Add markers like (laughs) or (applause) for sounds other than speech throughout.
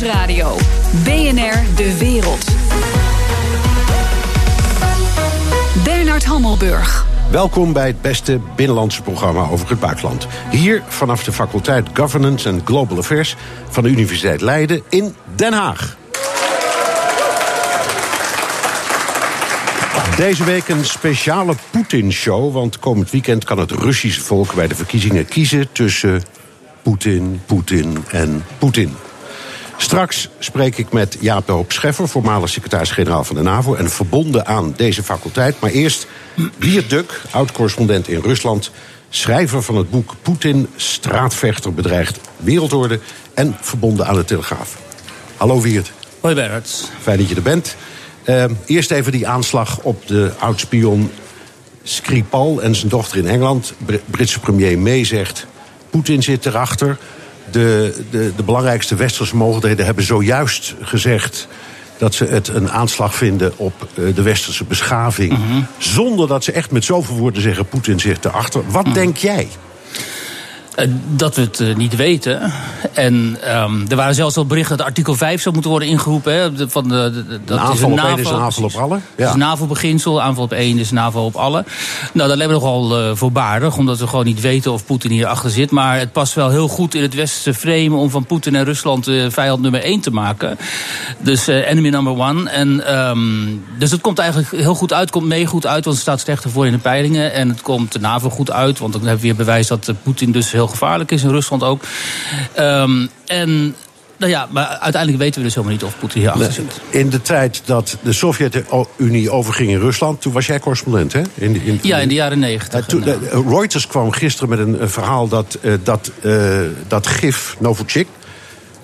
Nieuwsradio. BNR De Wereld. Bernard Hammelburg. Welkom bij het beste binnenlandse programma over het buitenland. Hier vanaf de faculteit Governance and Global Affairs van de Universiteit Leiden in Den Haag. Deze week een speciale Poetin-show, want komend weekend kan het Russische volk bij de verkiezingen kiezen tussen Poetin, Poetin en Poetin. Straks spreek ik met Jaap Hoop Scheffer, voormalig secretaris-generaal van de NAVO en verbonden aan deze faculteit. Maar eerst Wiert Duk, oud-correspondent in Rusland, schrijver van het boek Poetin, straatvechter bedreigt wereldorde en verbonden aan de Telegraaf. Hallo Wiert. Hoi Bernard. Fijn dat je er bent. Uh, eerst even die aanslag op de oudspion Skripal en zijn dochter in Engeland. Britse premier May zegt: Poetin zit erachter. De, de, de belangrijkste westerse mogelijkheden hebben zojuist gezegd dat ze het een aanslag vinden op uh, de westerse beschaving. Mhm. Zonder dat ze echt met zoveel woorden zeggen: Poetin zit erachter. Wat Mhm. denk jij? Eh, Dat we het eh, niet weten. En ehm, er waren zelfs al berichten dat artikel 5 zou moeten worden ingeroepen. Hè, van de, dat Een is aanval op NAVO, één is een aanval op alle? Ja. is een NAVO-beginsel. Aanval op één is NAVO op alle. Nou, dat lijkt me nogal eh voorbaardig. Omdat we gewoon niet weten of Poetin hierachter zit. Maar het past wel heel goed in het westerse frame... om van Poetin en Rusland vijand nummer één te maken. Dus enemy number one. En, ehm, dus het komt eigenlijk heel goed uit. komt mee goed uit, want het staat slechter voor in de peilingen. En het komt de NAVO goed uit. Want dan hebben we weer bewijs dat Poetin dus heel gevaarlijk is. In Rusland ook. Ehm, en... Nou ja, maar uiteindelijk weten we dus helemaal niet of Poetin hierachter zit. In de tijd dat de Sovjet-Unie overging in Rusland, toen was jij correspondent, hè? In, in, Ja, in de jaren Ja, negentig. de- Reuters kwam gisteren met een, een verhaal dat, eh, dat, dat gif Novichok,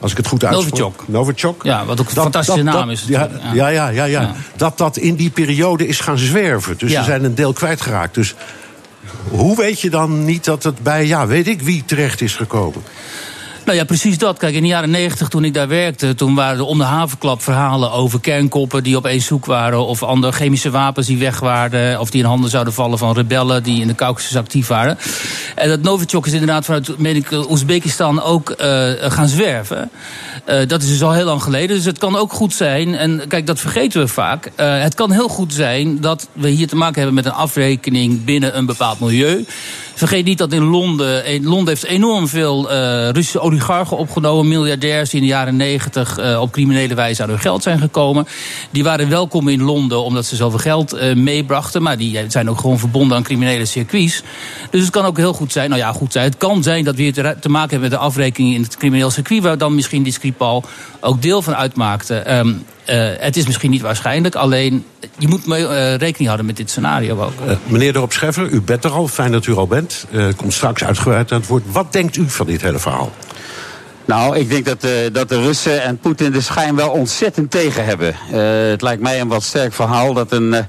als ik het goed uitspreek. Novichok. Novichok. Ja, wat ook een fantastische naam is Ja, ja, ja. ja, ja. Dat dat in die periode is gaan zwerven. Dus ze zijn een deel kwijtgeraakt. Dus hoe weet je dan niet dat het bij, ja, weet ik wie terecht is gekomen? Nou ja, precies dat. Kijk, in de jaren negentig toen ik daar werkte... toen waren er om de havenklap verhalen over kernkoppen... die opeens zoek waren, of andere chemische wapens die weg waren... of die in handen zouden vallen van rebellen die in de Caucasus actief waren. En dat Novichok is inderdaad vanuit ik, Oezbekistan ook eh, gaan zwerven. Eh, dat is dus al heel lang geleden. Dus het kan ook goed zijn, en kijk, dat vergeten we vaak... eh, het kan heel goed zijn dat we hier te maken hebben met een afrekening... binnen een bepaald milieu... Vergeet niet dat in Londen. Londen heeft enorm veel eh, Russische oligarchen opgenomen. Miljardairs die in de jaren negentig eh, op criminele wijze aan hun geld zijn gekomen. Die waren welkom in Londen omdat ze zoveel geld eh, meebrachten. Maar die eh, zijn ook gewoon verbonden aan criminele circuits. Dus het kan ook heel goed zijn. Nou ja, goed zijn. Het kan zijn dat we hier te, maken hebben met een afrekening in het crimineel circuit. Waar dan misschien die Skripal ook deel van uitmaakte. Ehm, eh, het is misschien niet waarschijnlijk. Alleen je moet rekening houden met dit scenario ook. Meneer Dorp Scheffer, u bent er al. Fijn dat u er al bent. Komt straks uitgebreid aan het woord. Wat denkt u van dit hele verhaal? Nou, ik denk dat, eh, dat de Russen en Poetin de schijn wel ontzettend tegen hebben. Eh, het lijkt mij een wat sterk verhaal dat een, eh,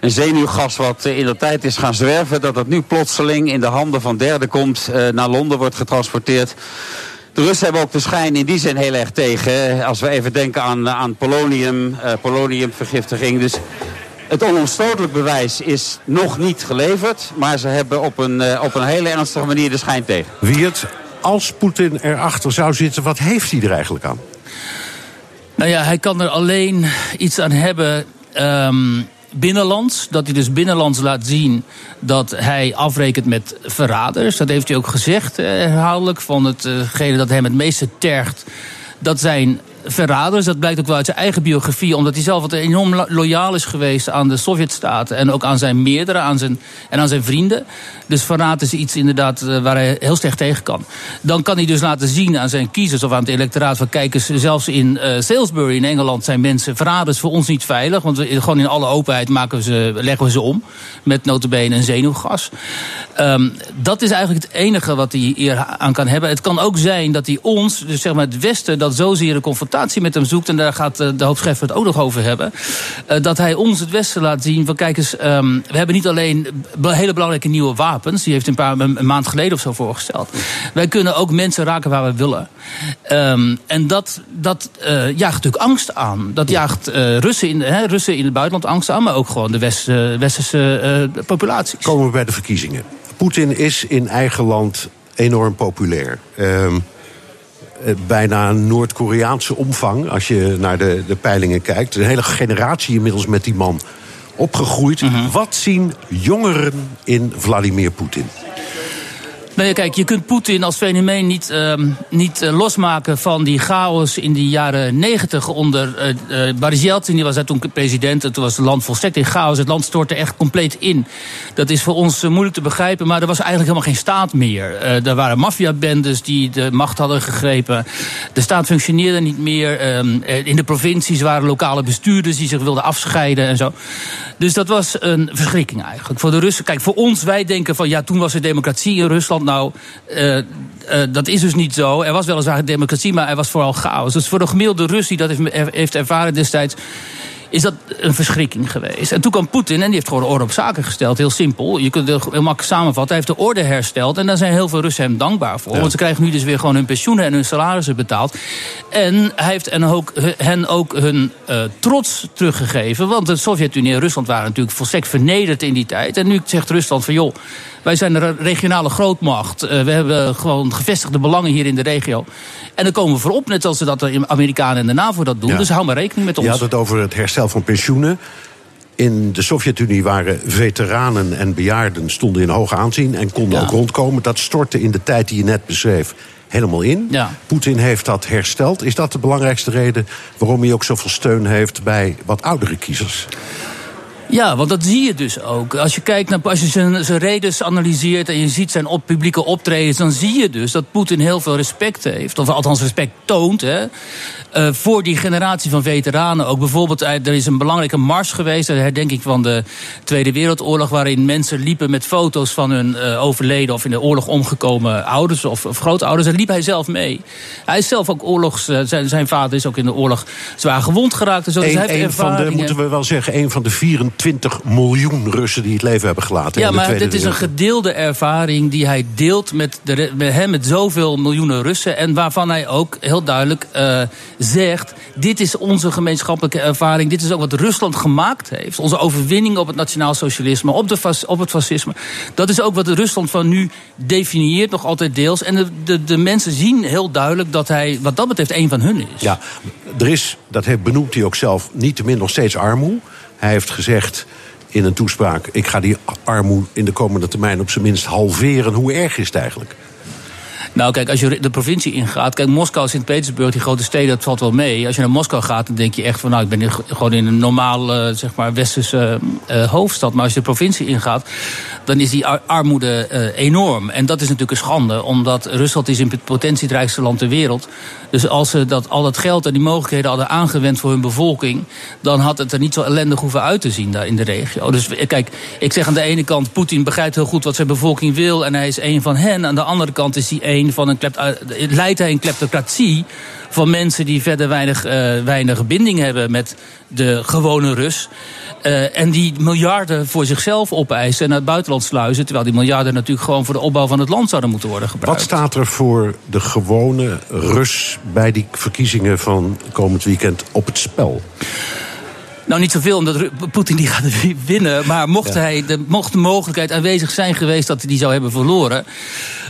een zenuwgas wat in de tijd is gaan zwerven... dat dat nu plotseling in de handen van derden komt, naar Londen wordt getransporteerd. De Russen hebben ook de schijn in die zin heel erg tegen. Als we even denken aan, aan polonium, poloniumvergiftiging. Dus het onomstotelijk bewijs is nog niet geleverd... maar ze hebben op een, op een hele ernstige manier de schijn tegen. Wie het, als Poetin erachter zou zitten, wat heeft hij er eigenlijk aan? Nou ja, hij kan er alleen iets aan hebben. ehm, binnenlands. Dat hij dus binnenlands laat zien dat hij afrekent met verraders. Dat heeft hij ook gezegd, eh, herhaaldelijk. Van hetgene dat hem het meeste tergt. Dat zijn verraders. Dat blijkt ook wel uit zijn eigen biografie. Omdat hij zelf altijd enorm lo- loyaal is geweest aan de Sovjetstaten. En ook aan zijn meerdere aan zijn, en aan zijn vrienden. Dus verraad is iets inderdaad eh, waar hij heel slecht tegen kan. Dan kan hij dus laten zien aan zijn kiezers of aan het electoraat van kijkers. Zelfs in eh, Salisbury in Engeland zijn mensen verraders voor ons niet veilig. Want we, gewoon in alle openheid maken we ze, leggen we ze om. Met notabene een zenuwgas. Ehm, dat is eigenlijk het enige wat hij hier aan kan hebben. Het kan ook zijn dat hij ons, dus zeg maar het Westen, dat zozeer een confrontatie met hem zoekt. En daar gaat eh, de hoop Scheffer het ook nog over hebben. eh, dat hij ons het Westen laat zien van kijk eens, ehm, we hebben niet alleen hele belangrijke nieuwe wapens. Die heeft een paar een, maand geleden of zo voorgesteld. Wij kunnen ook mensen raken waar we willen. Ehm, en dat, dat eh, jaagt natuurlijk angst aan. Dat jaagt Russen, in, hè, Russen in het buitenland angst aan, maar ook gewoon de West, westerse populaties. Komen we bij de verkiezingen. Poetin is in eigen land enorm populair. Ehm, eh, bijna Noord-Koreaanse omvang als je naar de, de peilingen kijkt. Een hele generatie inmiddels met die man opgegroeid. Mhm. Wat zien jongeren in Vladimir Poetin? Ja, kijk, je kunt Poetin als fenomeen niet, ehm, niet eh, losmaken van die chaos in die jaren negentig onder uh, Boris Yeltsin. Die was daar toen president en toen was het land volstrekt in chaos. Het land stortte echt compleet in. Dat is voor ons moeilijk te begrijpen, maar er was eigenlijk helemaal geen staat meer. er waren maffiabendes die de macht hadden gegrepen. De staat functioneerde niet meer. Ehm, in de provincies waren lokale bestuurders die zich wilden afscheiden en zo. Dus dat was een verschrikking eigenlijk. Voor de Russen, kijk, voor ons, wij denken van ja, toen was er democratie in Rusland. Nou, uh, uh, dat is dus niet zo. Er was weliswaar democratie, maar er was vooral chaos. Dus voor de gemiddelde Rus die dat heeft, heeft ervaren destijds is dat een verschrikking geweest. En toen kwam Poetin en die heeft gewoon de orde op zaken gesteld. Heel simpel. Je kunt het heel makkelijk samenvatten. Hij heeft de orde hersteld. En daar zijn heel veel Russen hem dankbaar voor. Ja. Want ze krijgen nu dus weer gewoon hun pensioenen en hun salarissen betaald. En hij heeft en ook, hen ook hun uh, trots teruggegeven. Want de Sovjet-Unie en Rusland waren natuurlijk volstrekt vernederd in die tijd. En nu zegt Rusland van joh. Wij zijn een regionale grootmacht. Uh, we hebben gewoon gevestigde belangen hier in de regio. En dan komen we voorop, net als dat de Amerikanen en de NAVO dat doen. Ja. Dus hou maar rekening met ons. Je had het over het herstel van pensioenen. In de Sovjet-Unie waren veteranen en bejaarden stonden in hoog aanzien en konden ja. ook rondkomen. Dat stortte in de tijd die je net beschreef helemaal in. Ja. Poetin heeft dat hersteld. Is dat de belangrijkste reden waarom hij ook zoveel steun heeft bij wat oudere kiezers? Ja, want dat zie je dus ook. Als je kijkt naar, als je zijn, zijn redens analyseert en je ziet zijn op, publieke optredens, dan zie je dus dat Poetin heel veel respect heeft, of althans respect toont, hè, uh, voor die generatie van veteranen. Ook bijvoorbeeld, er is een belangrijke mars geweest, de herdenking van de Tweede Wereldoorlog, waarin mensen liepen met foto's van hun uh, overleden of in de oorlog omgekomen ouders of, of grootouders. En liep hij zelf mee. Hij is zelf ook oorlogs, uh, zijn, zijn vader is ook in de oorlog zwaar gewond geraakt. En zo, dus een, hij heeft een van de, moeten we wel zeggen, een van de 24 20 miljoen Russen die het leven hebben gelaten. Ja, in de maar dit is een gedeelde ervaring die hij deelt met, de, met hem, met zoveel miljoenen Russen. En waarvan hij ook heel duidelijk uh, zegt: dit is onze gemeenschappelijke ervaring. Dit is ook wat Rusland gemaakt heeft. Onze overwinning op het nationaal socialisme, op, de, op het fascisme. Dat is ook wat Rusland van nu definieert, nog altijd deels. En de, de, de mensen zien heel duidelijk dat hij, wat dat betreft, een van hun is. Ja, er is, dat benoemt hij ook zelf, niet te min nog steeds armoede. Hij heeft gezegd in een toespraak: ik ga die armoede in de komende termijn op zijn minst halveren. Hoe erg is het eigenlijk? Nou, kijk, als je de provincie ingaat. Kijk, Moskou, Sint-Petersburg, die grote steden, dat valt wel mee. Als je naar Moskou gaat, dan denk je echt van. Nou, ik ben gewoon in een normale, zeg maar, westerse uh, hoofdstad. Maar als je de provincie ingaat, dan is die ar armoede uh, enorm. En dat is natuurlijk een schande, omdat Rusland is in potentie het rijkste land ter wereld. Dus als ze dat, al dat geld en die mogelijkheden hadden aangewend voor hun bevolking. dan had het er niet zo ellendig hoeven uit te zien daar in de regio. Dus kijk, ik zeg aan de ene kant. Poetin begrijpt heel goed wat zijn bevolking wil. en hij is een van hen. Aan de andere kant is hij een van een leidt hij een kleptocratie van mensen die verder weinig, uh, weinig binding hebben met de gewone Rus. Uh, en die miljarden voor zichzelf opeisen en naar het buitenland sluizen. Terwijl die miljarden natuurlijk gewoon voor de opbouw van het land zouden moeten worden gebruikt. Wat staat er voor de gewone Rus bij die verkiezingen van komend weekend op het spel? Nou, niet zoveel, omdat Poetin die gaat (laughs) winnen. Maar mocht, ja. hij de, mocht de mogelijkheid aanwezig zijn geweest dat hij die zou hebben verloren.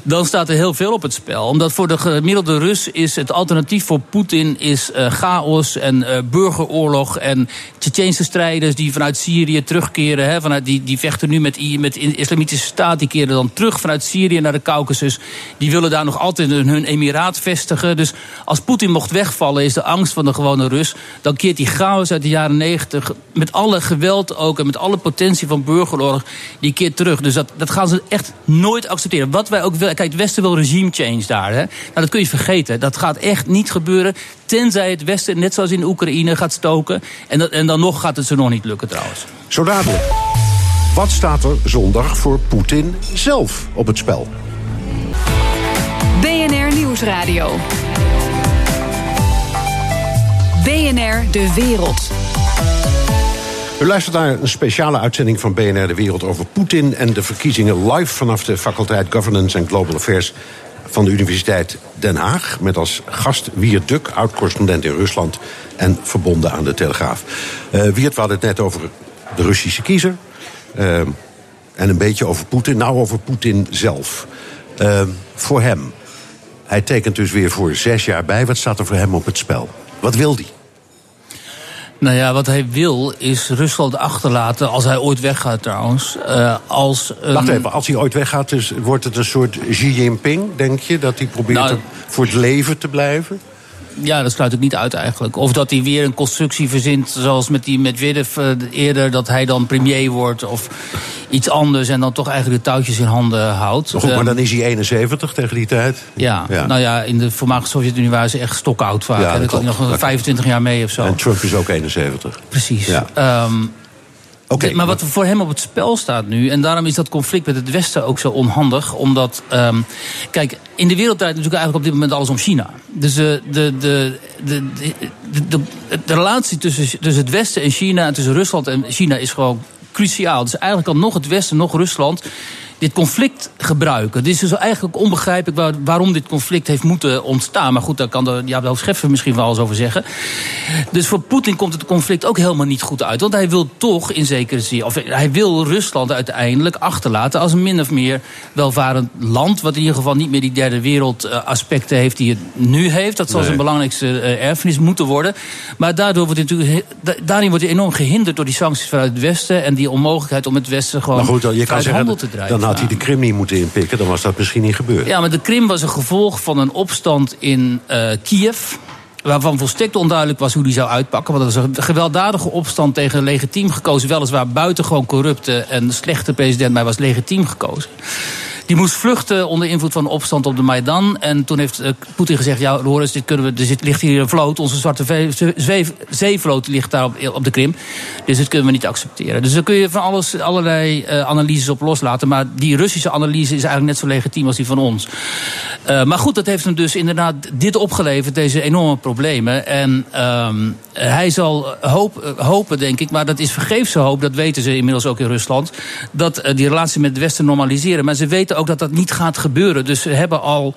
dan staat er heel veel op het spel. Omdat voor de gemiddelde Rus is het alternatief voor Poetin is uh, chaos en uh, burgeroorlog. en Tsjetsjense strijders die vanuit Syrië terugkeren. Hè, vanuit, die, die vechten nu met, met Islamitische Staat. Die keren dan terug vanuit Syrië naar de Caucasus. Die willen daar nog altijd hun emiraat vestigen. Dus als Poetin mocht wegvallen, is de angst van de gewone Rus. dan keert die chaos uit de jaren 90 met alle geweld ook en met alle potentie van burgeroorlog, die keert terug. Dus dat, dat gaan ze echt nooit accepteren. Wat wij ook willen, kijk, het Westen wil regime change daar. Hè? Nou, dat kun je vergeten. Dat gaat echt niet gebeuren. Tenzij het Westen, net zoals in Oekraïne, gaat stoken. En, dat, en dan nog gaat het ze nog niet lukken trouwens. Zo dadelijk. Wat staat er zondag voor Poetin zelf op het spel? BNR Nieuwsradio. BNR De Wereld. U luistert naar een speciale uitzending van BNR De Wereld over Poetin en de verkiezingen live vanaf de faculteit Governance and Global Affairs van de Universiteit Den Haag. Met als gast Wiert Duk, oud-correspondent in Rusland en verbonden aan de Telegraaf. Uh, Wiert, we hadden het net over de Russische kiezer. Uh, en een beetje over Poetin. Nou, over Poetin zelf. Uh, voor hem. hij tekent dus weer voor zes jaar bij. Wat staat er voor hem op het spel? Wat wil hij? Nou ja, wat hij wil is Rusland achterlaten, als hij ooit weggaat trouwens. Uh, als een... Wacht even, als hij ooit weggaat, dus wordt het een soort Xi Jinping, denk je? Dat hij probeert nou, voor het leven te blijven? Ja, dat sluit ik niet uit eigenlijk. Of dat hij weer een constructie verzint, zoals met die Medvedev uh, eerder, dat hij dan premier wordt of iets anders en dan toch eigenlijk de touwtjes in handen houdt. Goed, maar ehm, dan is hij 71 tegen die tijd. Ja, nou ja, in de voormalige Sovjet-Unie waren ze echt stokoud vaak. Ja, dat kan nog 25 jaar mee of zo. En Trump is ook 71. Precies. Ja. Um, Okay, maar wat voor hem op het spel staat nu, en daarom is dat conflict met het Westen ook zo onhandig, omdat, um, kijk, in de wereld draait natuurlijk eigenlijk op dit moment alles om China. Dus de, de, de, de, de, de, relatie tussen, tussen het Westen en China, en tussen Rusland en China is gewoon cruciaal. Dus eigenlijk kan nog het Westen, nog Rusland dit conflict gebruiken. Het is dus eigenlijk onbegrijpelijk waarom dit conflict heeft moeten ontstaan. Maar goed, daar kan de ja, Scheffer misschien wel eens over zeggen. Dus voor Poetin komt het conflict ook helemaal niet goed uit. Want hij wil toch in zekere zin, of hij wil Rusland uiteindelijk achterlaten als een min of meer welvarend land. Wat in ieder geval niet meer die derde wereld eh, aspecten heeft die het nu heeft. Dat zal zijn belangrijkste uh, erfenis moeten worden. Maar daardoor wordt hij natuurlijk, daarin wordt hij enorm gehinderd door die sancties vanuit het Westen. En die onmogelijkheid om het Westen gewoon maar goed, je kan zeggen, handel te drijven had hij de Krim niet moeten inpikken, dan was dat misschien niet gebeurd. Ja, maar de Krim was een gevolg van een opstand in uh, Kiev waarvan volstrekt onduidelijk was hoe die zou uitpakken. Want dat was een gewelddadige opstand tegen een legitiem gekozen, weliswaar buitengewoon corrupte en slechte president, maar hij was legitiem gekozen. Die moest vluchten onder invloed van opstand op de Maidan. En toen heeft uh, Poetin gezegd: Ja, Loris, dit kunnen we, er ligt hier een vloot. Onze zwarte zeevloot ligt daar op, op, de Krim. Dus dit kunnen we niet accepteren. Dus daar kun je van alles, allerlei uh, analyses op loslaten. Maar die Russische analyse is eigenlijk net zo legitiem als die van ons. Maar goed, dat heeft hem dus inderdaad dit opgeleverd, deze enorme problemen. En um, hij zal hoop, hopen, denk ik, maar dat is vergeefse hoop, dat weten ze inmiddels ook in Rusland, dat die relatie met het Westen normaliseren. Maar ze weten ook dat dat niet gaat gebeuren. Dus we hebben al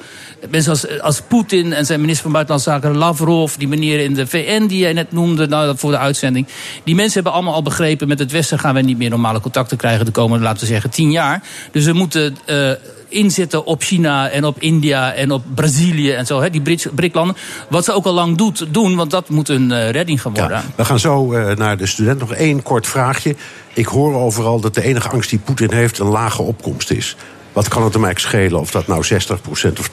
mensen als, als Poetin en zijn minister van Buitenlandse Zaken, Lavrov, die meneer in de VN die jij net noemde nou, voor de uitzending. Die mensen hebben allemaal al begrepen, met het Westen gaan wij niet meer normale contacten krijgen de komende, laten we zeggen, tien jaar. Dus we moeten. Uh, inzetten op China en op India en op Brazilië en zo, hè, die BRIC-landen. Wat ze ook al lang doet, doen, want dat moet een uh, redding gaan worden. Ja, we gaan zo uh, naar de student. Nog één kort vraagje. Ik hoor overal dat de enige angst die Poetin heeft een lage opkomst is. Wat kan het hem eigenlijk schelen of dat nou 60% of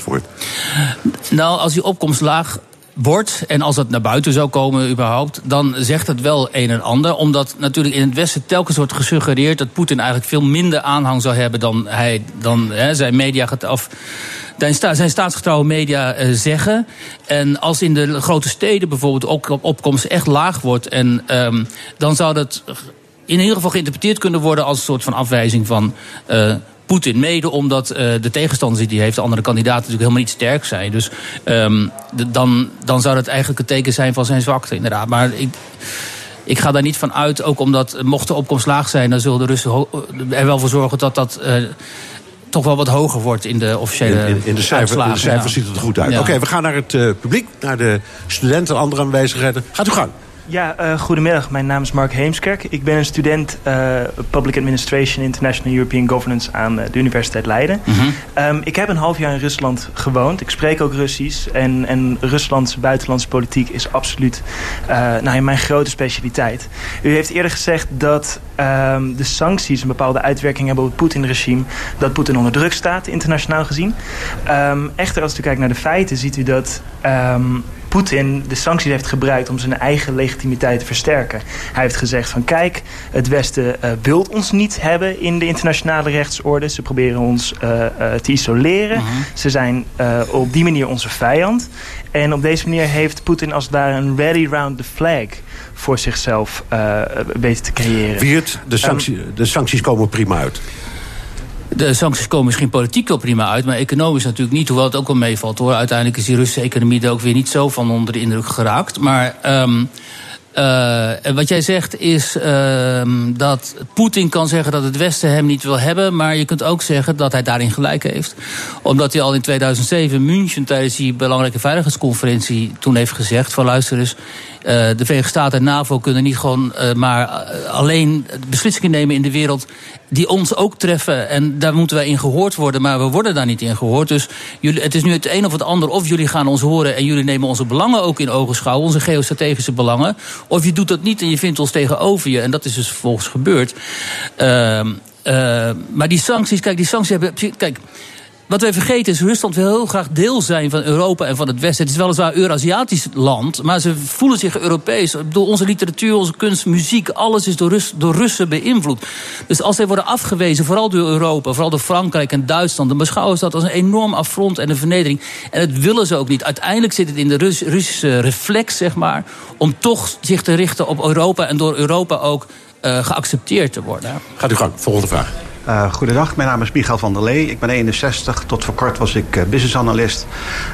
80% wordt? Nou, als die opkomst laag wordt, en als dat naar buiten zou komen überhaupt, dan zegt het wel een en ander. Omdat natuurlijk in het Westen telkens wordt gesuggereerd dat Poetin eigenlijk veel minder aanhang zou hebben dan, hij, dan hè, zijn media of zijn staatsgetrouwe media uh, zeggen. En als in de grote steden bijvoorbeeld ook opkomst echt laag wordt, en, um, dan zou dat in ieder geval geïnterpreteerd kunnen worden als een soort van afwijzing van. Uh, Poetin. Mede omdat uh, de tegenstanders die hij heeft, de andere kandidaten, natuurlijk helemaal niet sterk zijn. Dus um, dan, dan zou dat eigenlijk het teken zijn van zijn zwakte, inderdaad. Maar ik. Ik ga daar niet van uit, ook omdat mocht de opkomst laag zijn, dan zullen de Russen er wel voor zorgen dat dat uh, toch wel wat hoger wordt in de officiële in, in, de, cijfer, in de cijfers ziet het er goed uit. Ja. Oké, we gaan naar het uh, publiek, naar de studenten en andere aanwezigheden. Gaat u gang. Ja, uh, goedemiddag. Mijn naam is Mark Heemskerk. Ik ben een student uh, Public Administration International European Governance aan uh, de Universiteit Leiden. Mm -hmm. um, ik heb een half jaar in Rusland gewoond. Ik spreek ook Russisch. En, en Ruslandse buitenlandse politiek is absoluut nou, mijn grote specialiteit. U heeft eerder gezegd dat um, de sancties een bepaalde uitwerking hebben op het Poetin-regime. Dat Poetin onder druk staat, internationaal gezien. Um, echter, als u kijkt naar de feiten, ziet u dat Poetin de sancties heeft gebruikt om zijn eigen legitimiteit te versterken. Hij heeft gezegd van kijk, het Westen uh, wil ons niet hebben in de internationale rechtsorde. Ze proberen ons uh, uh, te isoleren. Mhm. Ze zijn op die manier onze vijand. En op deze manier heeft Poetin als het ware een ready round the flag voor zichzelf weten te creëren. Wiert, de, sanctie, de sancties komen prima uit. De sancties komen misschien politiek wel prima uit, maar economisch natuurlijk niet. Hoewel het ook wel meevalt hoor. Uiteindelijk is die Russische economie er ook weer niet zo van onder de indruk geraakt. Maar um, Uh, wat jij zegt is uh, dat Poetin kan zeggen dat het Westen hem niet wil hebben. Maar je kunt ook zeggen dat hij daarin gelijk heeft. Omdat hij al in 2007 in München tijdens die belangrijke veiligheidsconferentie toen heeft gezegd: van luister eens. Uh, de Verenigde Staten en NAVO kunnen niet gewoon uh, maar alleen beslissingen nemen in de wereld die ons ook treffen. En daar moeten wij in gehoord worden, maar we worden daar niet in gehoord. Dus jullie, het is nu het een of het ander. Of jullie gaan ons horen en jullie nemen onze belangen ook in ogenschouw, onze geostrategische belangen. Of je doet dat niet en je vindt ons tegenover je. En dat is dus vervolgens gebeurd. Uh, uh, maar die sancties, kijk, die sancties hebben. Kijk, wat wij vergeten is, Rusland wil heel graag deel zijn van Europa en van het Westen. Het is weliswaar een Eurasiatisch land, maar ze voelen zich Europees. Door onze literatuur, onze kunst, muziek, alles is door, door Russen beïnvloed. Dus als zij worden afgewezen, vooral door Europa, vooral door Frankrijk en Duitsland, dan beschouwen ze dat als een enorm affront en een vernedering. En dat willen ze ook niet. Uiteindelijk zit het in de Rus, Russische reflex, zeg maar, om toch zich te richten op Europa en door Europa ook uh, geaccepteerd te worden. Gaat u gang, volgende vraag. Uh, goedendag, mijn naam is Michael van der Lee. Ik ben 61, tot voor kort was ik uh, business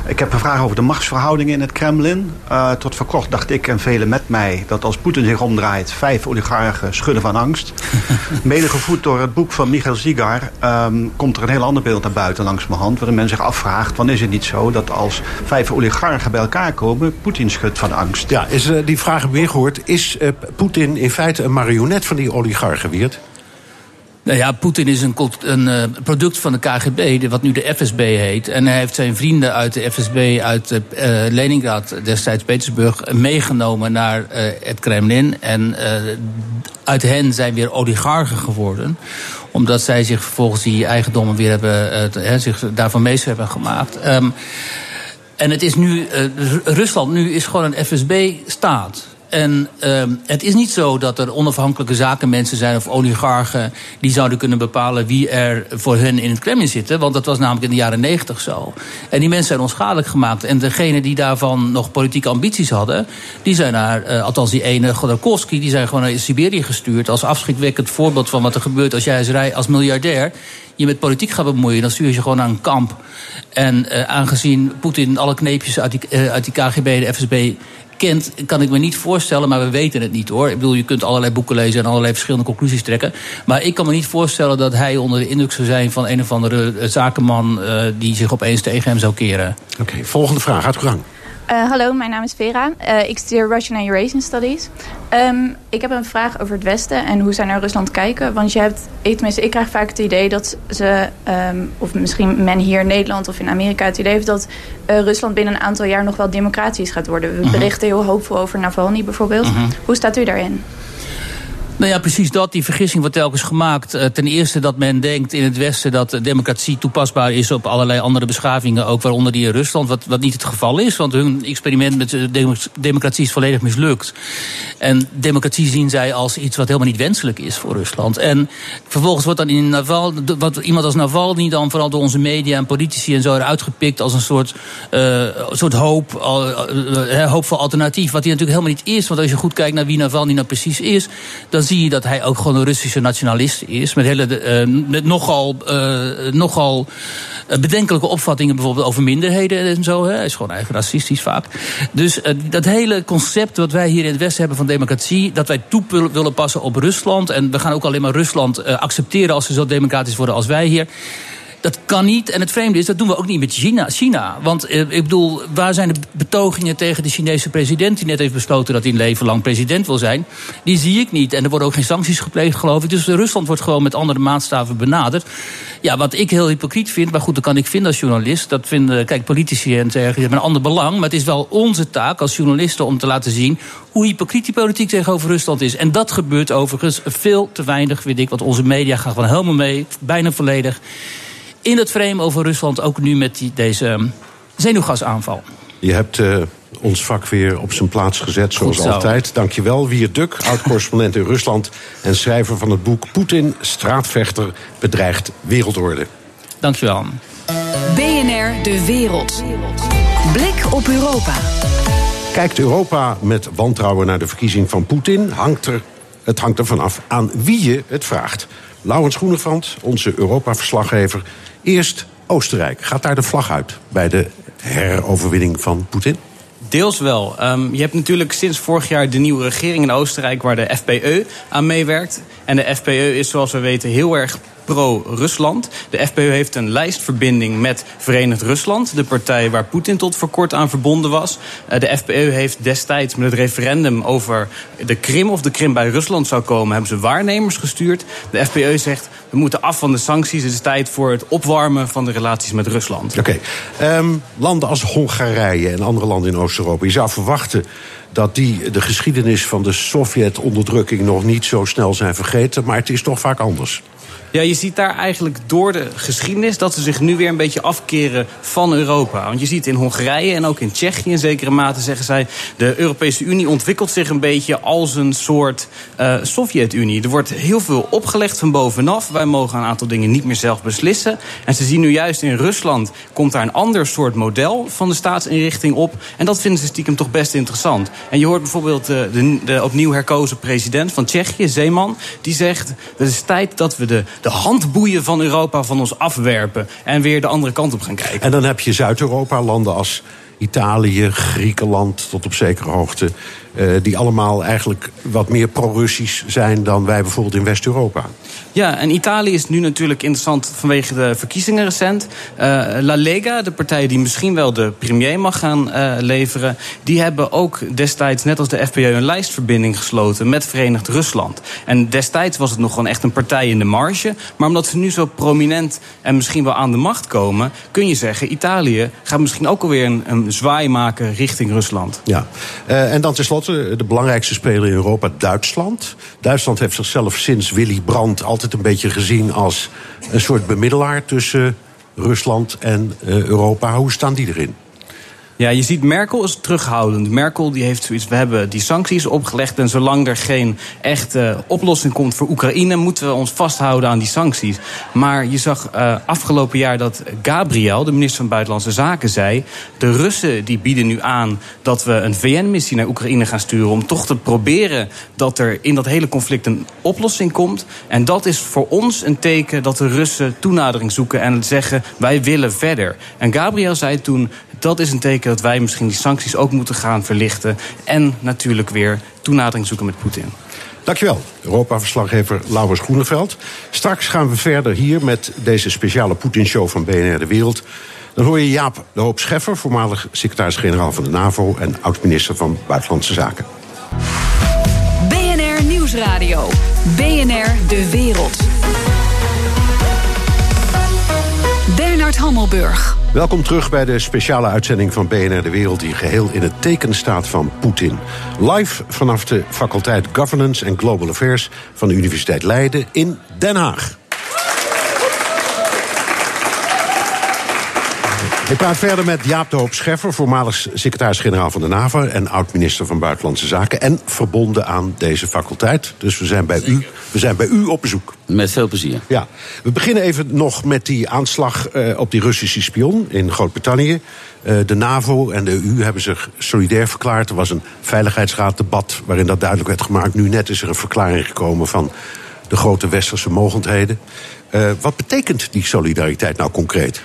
Ik heb een vraag over de machtsverhoudingen in het Kremlin. Uh, tot voor kort dacht ik en velen met mij dat als Poetin zich omdraait... vijf oligarchen schudden van angst. (laughs) Mede gevoed door het boek van Michael Zigar... Um, komt er een heel ander beeld naar buiten langs mijn hand... waarin men zich afvraagt, van is het niet zo dat als vijf oligarchen bij elkaar komen... Poetin schudt van angst? Ja, is, die vraag weer gehoord. Is Poetin in feite een marionet van die oligarchen, Wiert? Nou ja, Poetin is een, een uh, product van de KGB, wat nu de FSB heet. En hij heeft zijn vrienden uit de FSB uit uh, Leningrad, destijds Petersburg, meegenomen naar het Kremlin. En uit hen zijn weer oligarchen geworden omdat zij zich vervolgens die eigendommen weer hebben, zich daarvan meester hebben gemaakt. Um, en het is nu, Rusland nu is gewoon een FSB-staat. En uh, het is niet zo dat er onafhankelijke zakenmensen zijn of oligarchen die zouden kunnen bepalen wie er voor hen in het Kremlin zitten. Want dat was namelijk in de jaren negentig zo. En die mensen zijn onschadelijk gemaakt. En degenen die daarvan nog politieke ambities hadden, die zijn naar, uh, althans die ene Godorkovsky, die zijn gewoon naar Siberië gestuurd. Als afschrikwekkend voorbeeld van wat er gebeurt als jij als, rij, als miljardair je met politiek gaat bemoeien, dan stuur je gewoon naar een kamp. En uh, aangezien Poetin alle kneepjes uit die, uh, uit die KGB de FSB kent, kan ik me niet voorstellen, maar we weten het niet hoor. Ik bedoel, je kunt allerlei boeken lezen en allerlei verschillende conclusies trekken. Maar ik kan me niet voorstellen dat hij onder de indruk zou zijn van een of andere eh, zakenman uh, die zich opeens tegen hem zou keren. Oké, volgende vraag, uit gang. Uh, hallo, mijn naam is Vera. Uh, ik studeer Russian and Eurasian Studies. Um, ik heb een vraag over het Westen en hoe zij naar Rusland kijken. Want je hebt, ik, tenminste, ik krijg vaak het idee dat ze, um, of misschien men hier in Nederland of in Amerika het idee heeft dat uh, Rusland binnen een aantal jaar nog wel democratisch gaat worden. We -huh. berichten heel hoopvol over Navalny bijvoorbeeld. -huh. Hoe staat u daarin? Nou ja, precies dat. Die vergissing wordt telkens gemaakt. Uh, ten eerste dat men denkt in het Westen dat democratie toepasbaar is op allerlei andere beschavingen, ook waaronder die in Rusland, wat, wat niet het geval is. Want hun experiment met democratie is volledig mislukt. En democratie zien zij als iets wat helemaal niet wenselijk is voor Rusland. En vervolgens wordt dan in Naval, wat iemand als Navalny dan vooral door onze media en politici en zo eruit gepikt als een soort, uh, soort hoop, uh, hoopvol alternatief. Wat hij natuurlijk helemaal niet is. Want als je goed kijkt naar wie Navalny nou precies is, dan zie je dat hij ook gewoon een Russische nationalist is. Met, hele, uh, met nogal, uh, nogal bedenkelijke opvattingen bijvoorbeeld over minderheden en zo. Hè. Hij is gewoon eigen racistisch vaak. Dus dat hele concept wat wij hier in het Westen hebben van democratie... dat wij toe willen passen op Rusland... en we gaan ook alleen maar Rusland accepteren als ze zo democratisch worden als wij hier... Dat kan niet. En het vreemde is, dat doen we ook niet met China. China. Want eh, ik bedoel, waar zijn de betogingen tegen de Chinese president... die net heeft besloten dat hij een leven lang president wil zijn? Die zie ik niet. En er worden ook geen sancties gepleegd, geloof ik. Dus Rusland wordt gewoon met andere maatstaven benaderd. Ja, wat ik heel hypocriet vind... maar goed, dat kan ik vinden als journalist. Dat vinden, kijk, politici en zeggen, hebben een ander belang. Maar het is wel onze taak als journalisten om te laten zien... hoe hypocriet die politiek tegenover Rusland is. En dat gebeurt overigens veel te weinig, vind ik. Want onze media gaan gewoon helemaal mee, bijna volledig in het frame over Rusland, ook nu met die, deze um, zenuwgasaanval. Je hebt uh, ons vak weer op zijn plaats gezet, zoals altijd. Dankjewel, Wier Duk, oud-correspondent in Rusland... en schrijver van het boek Poetin, straatvechter, bedreigt wereldorde. Dankjewel. BNR De Wereld. Blik op Europa. Kijkt Europa met wantrouwen naar de verkiezing van Poetin... Hangt er, het hangt er vanaf aan wie je het vraagt. Laurens Groenevand, onze Europa-verslaggever... Eerst Oostenrijk. Gaat daar de vlag uit bij de heroverwinning van Poetin? Deels wel. Um, je hebt natuurlijk sinds vorig jaar de nieuwe regering in Oostenrijk... waar de FPE aan meewerkt. En de FPE is, zoals we weten, heel erg pro-Rusland. De FPÖ heeft een lijstverbinding met Verenigd Rusland, de partij waar Poetin tot voor kort aan verbonden was. Eh, de FPÖ heeft destijds met het referendum over de Krim of de Krim bij Rusland zou komen, hebben ze waarnemers gestuurd. De FPÖ zegt we moeten af van de sancties. Het is tijd voor het opwarmen van de relaties met Rusland. Oké. Ehm, landen als Hongarije en andere landen in Oost-Europa. Je zou verwachten dat die de geschiedenis van de Sovjet-onderdrukking nog niet zo snel zijn vergeten. Maar het is toch vaak anders. Ja, je ziet daar eigenlijk door de geschiedenis dat ze zich nu weer een beetje afkeren van Europa. Want je ziet in Hongarije en ook in Tsjechië in zekere mate zeggen zij... de Europese Unie ontwikkelt zich een beetje als een soort uh, Sovjet-Unie. Er wordt heel veel opgelegd van bovenaf. Wij mogen een aantal dingen niet meer zelf beslissen. En ze zien nu juist in Rusland komt daar een ander soort model van de staatsinrichting op. En dat vinden ze stiekem toch best interessant. En je hoort bijvoorbeeld de, eh, de, de opnieuw herkozen president van Tsjechië, Zeeman... die zegt, het is tijd dat we de de handboeien van Europa van ons afwerpen. En weer de andere kant op gaan kijken. En dan heb je Zuid-Europa, landen als Italië, Griekenland tot op zekere hoogte. Uh, die allemaal eigenlijk wat meer pro-Russisch zijn dan wij bijvoorbeeld in West-Europa. Ja, en Italië is nu natuurlijk interessant vanwege de verkiezingen recent. Uh, La Lega, de partij die misschien wel de premier mag gaan uh, leveren... die hebben ook destijds, net als de FPÖ, een lijstverbinding gesloten met Verenigd Rusland. En destijds was het nog gewoon echt een partij in de marge. Maar omdat ze nu zo prominent en misschien wel aan de macht komen... kun je zeggen, Italië gaat misschien ook alweer een, een zwaai maken richting Rusland. Ja, uh, en dan tenslotte de belangrijkste speler in Europa, Duitsland. Duitsland heeft zichzelf sinds Willy Brandt altijd een beetje gezien als een soort bemiddelaar tussen Rusland en uh, Europa. Hoe staan die erin? Ja, je ziet Merkel is terughoudend. Merkel die heeft zoiets, we hebben die sancties opgelegd... en zolang er geen echte oplossing komt voor Oekraïne... moeten we ons vasthouden aan die sancties. Maar je zag uh, afgelopen jaar dat Gabriel, de minister van Buitenlandse Zaken, zei... de Russen die bieden nu aan dat we een VN-missie naar Oekraïne gaan sturen... om toch te proberen dat er in dat hele conflict een oplossing komt. En dat is voor ons een teken dat de Russen toenadering zoeken... en zeggen, wij willen verder. En Gabriel zei toen, dat is een teken dat wij misschien die sancties ook moeten gaan verlichten. En natuurlijk weer toenadering zoeken met Poetin. Dankjewel, Europa-verslaggever Laurens Groeneveld. Straks gaan we verder hier met deze speciale Poetin-show van BNR De Wereld. Dan hoor je Jaap de Hoop Scheffer, voormalig secretaris-generaal van de NAVO... en oud-minister van Buitenlandse Zaken. BNR Nieuwsradio. BNR De Wereld. Bernard Hammelburg. Welkom terug bij de speciale uitzending van BNR De Wereld... die geheel in het teken staat van Poetin. Live vanaf de faculteit Governance and Global Affairs... van de Universiteit Leiden in Den Haag. Ik praat verder met Jaap de Hoop Scheffer, voormalig secretaris-generaal van de NAVO en oud-minister van Buitenlandse Zaken. En verbonden aan deze faculteit. Dus we zijn bij u, we zijn bij u op bezoek. Met veel plezier. Ja, we beginnen even nog met die aanslag uh, op die Russische spion in Groot-Brittannië. Uh, de NAVO en de EU hebben zich solidair verklaard. Er was een veiligheidsraaddebat waarin dat duidelijk werd gemaakt. Nu net is er een verklaring gekomen van de grote westerse mogendheden. Uh, wat betekent die solidariteit nou concreet?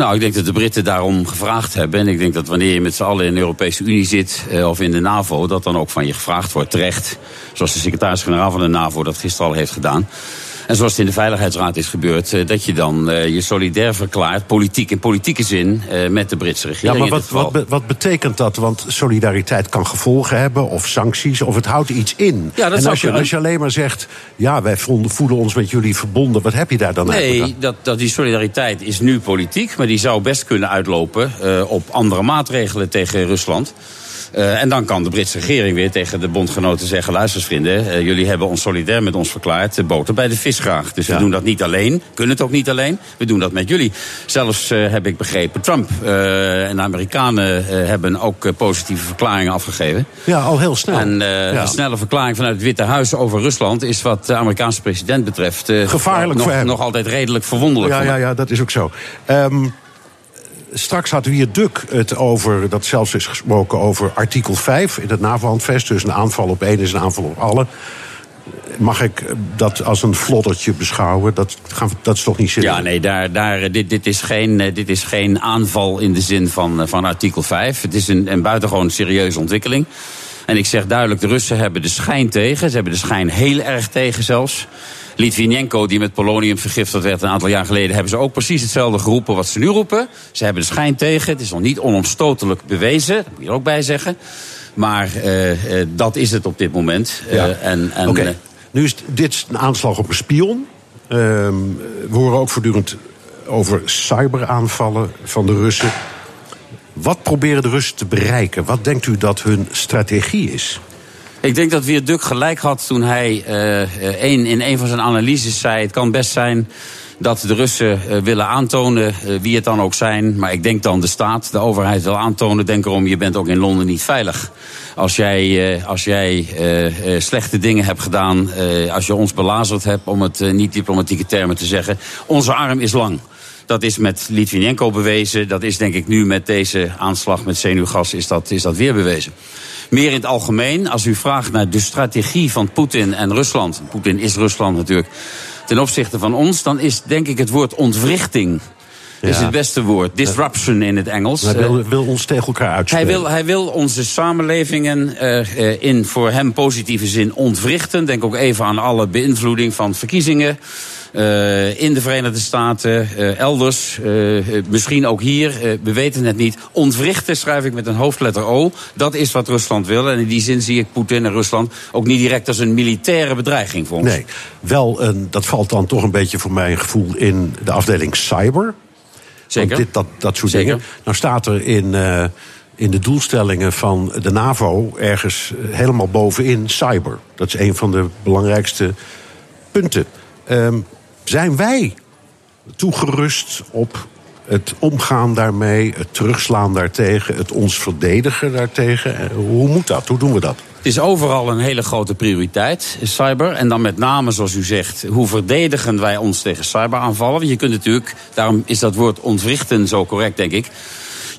Nou, ik denk dat de Britten daarom gevraagd hebben. En ik denk dat wanneer je met z'n allen in de Europese Unie zit uh, of in de NAVO, dat dan ook van je gevraagd wordt, terecht. Zoals de secretaris-generaal van de NAVO dat gisteren al heeft gedaan. En zoals het in de Veiligheidsraad is gebeurd, uh, dat je dan uh, je solidair verklaart, politiek in politieke zin, uh, met de Britse regering. Ja, maar wat, wat, wat, betekent dat? Want solidariteit kan gevolgen hebben, of sancties, of het houdt iets in. Ja, dat en als je, als je alleen maar zegt, ja, wij voelen ons met jullie verbonden, wat heb je daar dan nee, eigenlijk? dat, dat die solidariteit is nu politiek, maar die zou best kunnen uitlopen op andere maatregelen tegen Rusland. Uh, en dan kan de Britse regering weer tegen de bondgenoten zeggen... luister vrienden, uh, jullie hebben ons solidair met ons verklaard... de boter bij de vis graag. Dus ja. we doen dat niet alleen, kunnen het ook niet alleen. We doen dat met jullie. Zelfs uh, heb ik begrepen, Trump en de Amerikanen... hebben ook positieve verklaringen afgegeven. Ja, al heel snel. En ja. een snelle verklaring vanuit het Witte Huis over Rusland... is wat de Amerikaanse president betreft... Gevaarlijk nog, voor hem. nog altijd redelijk verwonderlijk. Ja, ja, ja, dat is ook zo. Um, straks had hier Duk het over, dat zelfs is gesproken over artikel 5 in het NAVO-handvest. Dus een aanval op één is een aanval op alle. Mag ik dat als een floddertje beschouwen? Dat, dat is toch niet serieus? Ja, nee, daar, daar, dit, dit, is geen, dit is geen aanval in de zin van, van artikel 5. Het is een, een buitengewoon serieuze ontwikkeling. En ik zeg duidelijk, de Russen hebben de schijn tegen. Ze hebben de schijn heel erg tegen zelfs. Litvinenko, die met polonium vergiftigd werd een aantal jaar geleden, hebben ze ook precies hetzelfde geroepen wat ze nu roepen. Ze hebben de schijn tegen. Het is nog niet onomstotelijk bewezen. Dat moet je er ook bij zeggen. Maar uh, uh, dat is het op dit moment. Uh, ja. en, en, okay. Nu is dit een aanslag op een spion. Ehm, we horen ook voortdurend over cyberaanvallen van de Russen. Wat proberen de Russen te bereiken? Wat denkt u dat hun strategie is? Ik denk dat Wierduk gelijk had toen hij uh, in een van zijn analyses zei... het kan best zijn dat de Russen uh, willen aantonen, uh, wie het dan ook zijn... maar ik denk dan de staat, de overheid wil aantonen... denk erom, je bent ook in Londen niet veilig. Als jij, als jij slechte dingen hebt gedaan, als je ons belazerd hebt... om het niet diplomatieke termen te zeggen, onze arm is lang. Dat is met Litvinenko bewezen. Dat is denk ik nu met deze aanslag met zenuwgas is dat, is dat weer bewezen. Meer in het algemeen, als u vraagt naar de strategie van Poetin en Rusland. Poetin is Rusland natuurlijk. Ten opzichte van ons, dan is denk ik het woord ontwrichting. Ja. is het beste woord. Disruption in het Engels. Hij wil, wil ons tegen elkaar uitspelen. Hij wil, hij wil onze samenlevingen uh, in voor hem positieve zin ontwrichten. Denk ook even aan alle beïnvloeding van verkiezingen. Uh, in de Verenigde Staten, uh, elders, uh, misschien ook hier, we weten het niet. Ontwrichten schrijf ik met een hoofdletter O. Dat is wat Rusland wil. En in die zin zie ik Poetin en Rusland ook niet direct als een militaire bedreiging voor ons. Nee, wel, een, dat valt dan toch een beetje voor mijn gevoel in de afdeling cyber. Zeker. Want dit, dat, dat soort Zeker. dingen. Nou staat er in, in de doelstellingen van de NAVO ergens helemaal bovenin cyber. Dat is een van de belangrijkste punten. Um, zijn wij toegerust op het omgaan daarmee, het terugslaan daartegen, het ons verdedigen daartegen? Hoe moet dat? Hoe doen we dat? Het is overal een hele grote prioriteit, cyber. En dan met name, zoals u zegt, hoe verdedigen wij ons tegen cyberaanvallen? Want je kunt natuurlijk, daarom is dat woord ontwrichten zo correct, denk ik.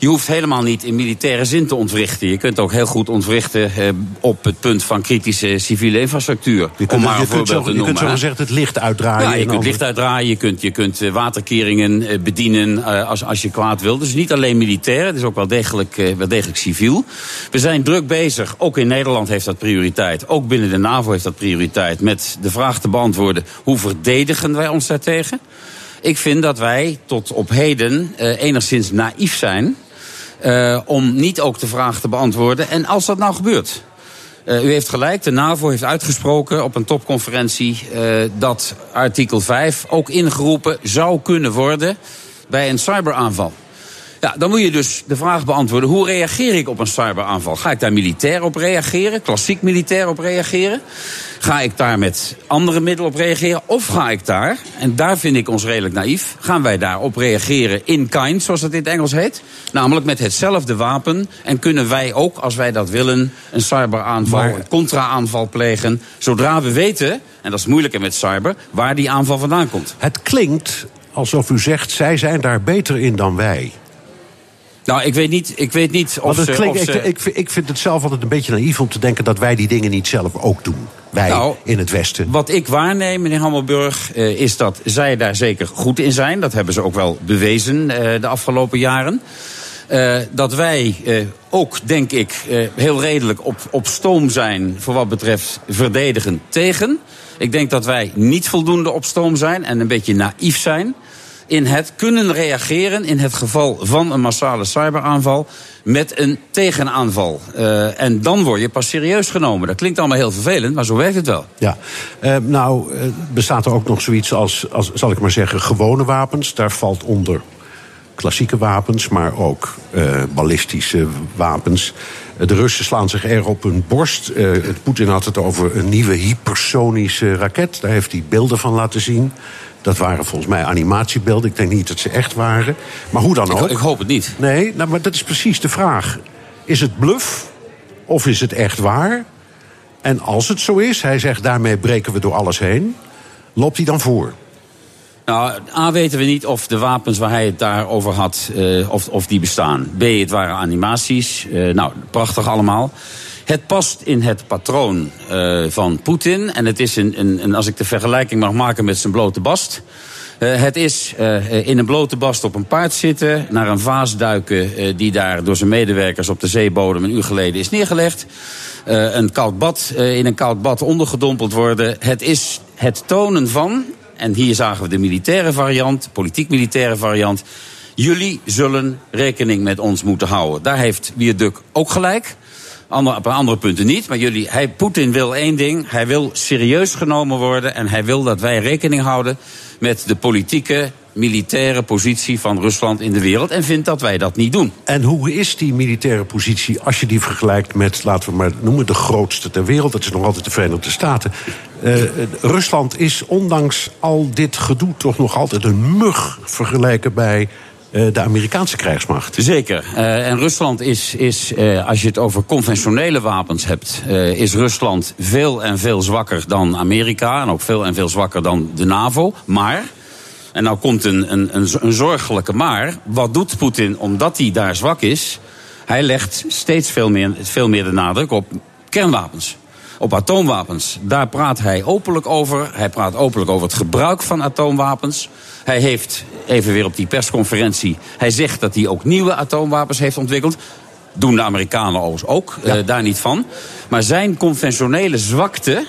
Je hoeft helemaal niet in militaire zin te ontwrichten. Je kunt ook heel goed ontwrichten eh, op het punt van kritische civiele infrastructuur. Je kunt, om maar een zo, voorbeeld te je noemen. kunt zo gezegd het licht uitdraaien. Ja, je kunt licht uitdraaien, je kunt, je kunt eh, waterkeringen eh, bedienen als, als je kwaad wil. Dus niet alleen militair, het is ook wel degelijk, wel degelijk civiel. We zijn druk bezig, ook in Nederland heeft dat prioriteit. Ook binnen de NAVO heeft dat prioriteit. Met de vraag te beantwoorden, hoe verdedigen wij ons daartegen? Ik vind dat wij tot op heden eh, enigszins naïef zijn... eh, om niet ook de vraag te beantwoorden. En als dat nou gebeurt... Uh, u heeft gelijk, de NAVO heeft uitgesproken op een topconferentie uh, dat artikel 5 ook ingeroepen zou kunnen worden bij een cyberaanval. Ja, dan moet je dus de vraag beantwoorden: hoe reageer ik op een cyberaanval? Ga ik daar militair op reageren, klassiek militair op reageren? Ga ik daar met andere middelen op reageren? Of ga ik daar, en daar vind ik ons redelijk naïef, gaan wij daarop reageren in kind, zoals dat in het Engels heet? Namelijk met hetzelfde wapen. En kunnen wij ook, als wij dat willen, een cyberaanval, Maar- een contra-aanval plegen, zodra we weten, en dat is moeilijker met cyber, waar die aanval vandaan komt. Het klinkt alsof u zegt, zij zijn daar beter in dan wij. Nou, ik weet niet, ik weet niet of ze... klinkt, of ik, ze- ik, vind- ik vind het zelf altijd een beetje naïef om te denken dat wij die dingen niet zelf ook doen. Wij Nou, in het Westen. Wat ik waarneem, meneer Hammelburg, eh, is dat zij daar zeker goed in zijn. Dat hebben ze ook wel bewezen eh, de afgelopen jaren. Eh, dat wij ook, denk ik, heel redelijk op, op stoom zijn voor wat betreft verdedigen tegen. Ik denk dat wij niet voldoende op stoom zijn en een beetje naïef zijn in het kunnen reageren in het geval van een massale cyberaanval met een tegenaanval. Eh, en dan word je pas serieus genomen. Dat klinkt allemaal heel vervelend, maar zo werkt het wel. Ja, Eh, nou eh, bestaat er ook nog zoiets als, als, zal ik maar zeggen, gewone wapens. Daar valt onder klassieke wapens, maar ook ballistische wapens. De Russen slaan zich erg op hun borst. Poetin had het over een nieuwe hypersonische raket. Daar heeft hij beelden van laten zien. Dat waren volgens mij animatiebeelden. Ik denk niet dat ze echt waren. Maar hoe dan ook. ik hoop het niet. Nee, nou, maar dat is precies de vraag. Is het bluff of is het echt waar? En als het zo is, hij zegt daarmee breken we door alles heen, loopt hij dan voor? Nou, A weten we niet of de wapens waar hij het daarover had, eh, of, of die bestaan. B, het waren animaties. Eh, nou, prachtig allemaal. Het past in het patroon uh, van Poetin. En het is, een, een, als ik de vergelijking mag maken met zijn blote bast. Uh, het is uh, in een blote bast op een paard zitten, naar een vaas duiken die daar door zijn medewerkers op de zeebodem een uur geleden is neergelegd. een koud bad, in een koud bad ondergedompeld worden. Het is het tonen van, en hier zagen we de militaire variant, politiek-militaire variant. Jullie zullen rekening met ons moeten houden. Daar heeft Wierduk ook gelijk. Andere, op andere punten niet. Maar jullie, hij, Poetin wil één ding. Hij wil serieus genomen worden. En hij wil dat wij rekening houden met de politieke, militaire positie van Rusland in de wereld. En vindt dat wij dat niet doen. En hoe is die militaire positie als je die vergelijkt met, laten we maar noemen, de grootste ter wereld? Dat is nog altijd de Verenigde Staten. Uh, Rusland is ondanks al dit gedoe toch nog altijd een mug vergelijken bij eh, de Amerikaanse krijgsmacht. Zeker. Uh, en Rusland is, is uh, als je het over conventionele wapens hebt, is Rusland veel en veel zwakker dan Amerika. En ook veel en veel zwakker dan de NAVO. Maar. En nou komt een, een, een, een zorgelijke maar. Wat doet Poetin omdat hij daar zwak is? Hij legt steeds veel meer, veel meer de nadruk op kernwapens op atoomwapens. Daar praat hij openlijk over. Hij praat openlijk over het gebruik van atoomwapens. Hij heeft, even weer op die persconferentie, hij zegt dat hij ook nieuwe atoomwapens heeft ontwikkeld. Doen de Amerikanen overigens ook, ja. uh, daar niet van. Maar zijn conventionele zwakte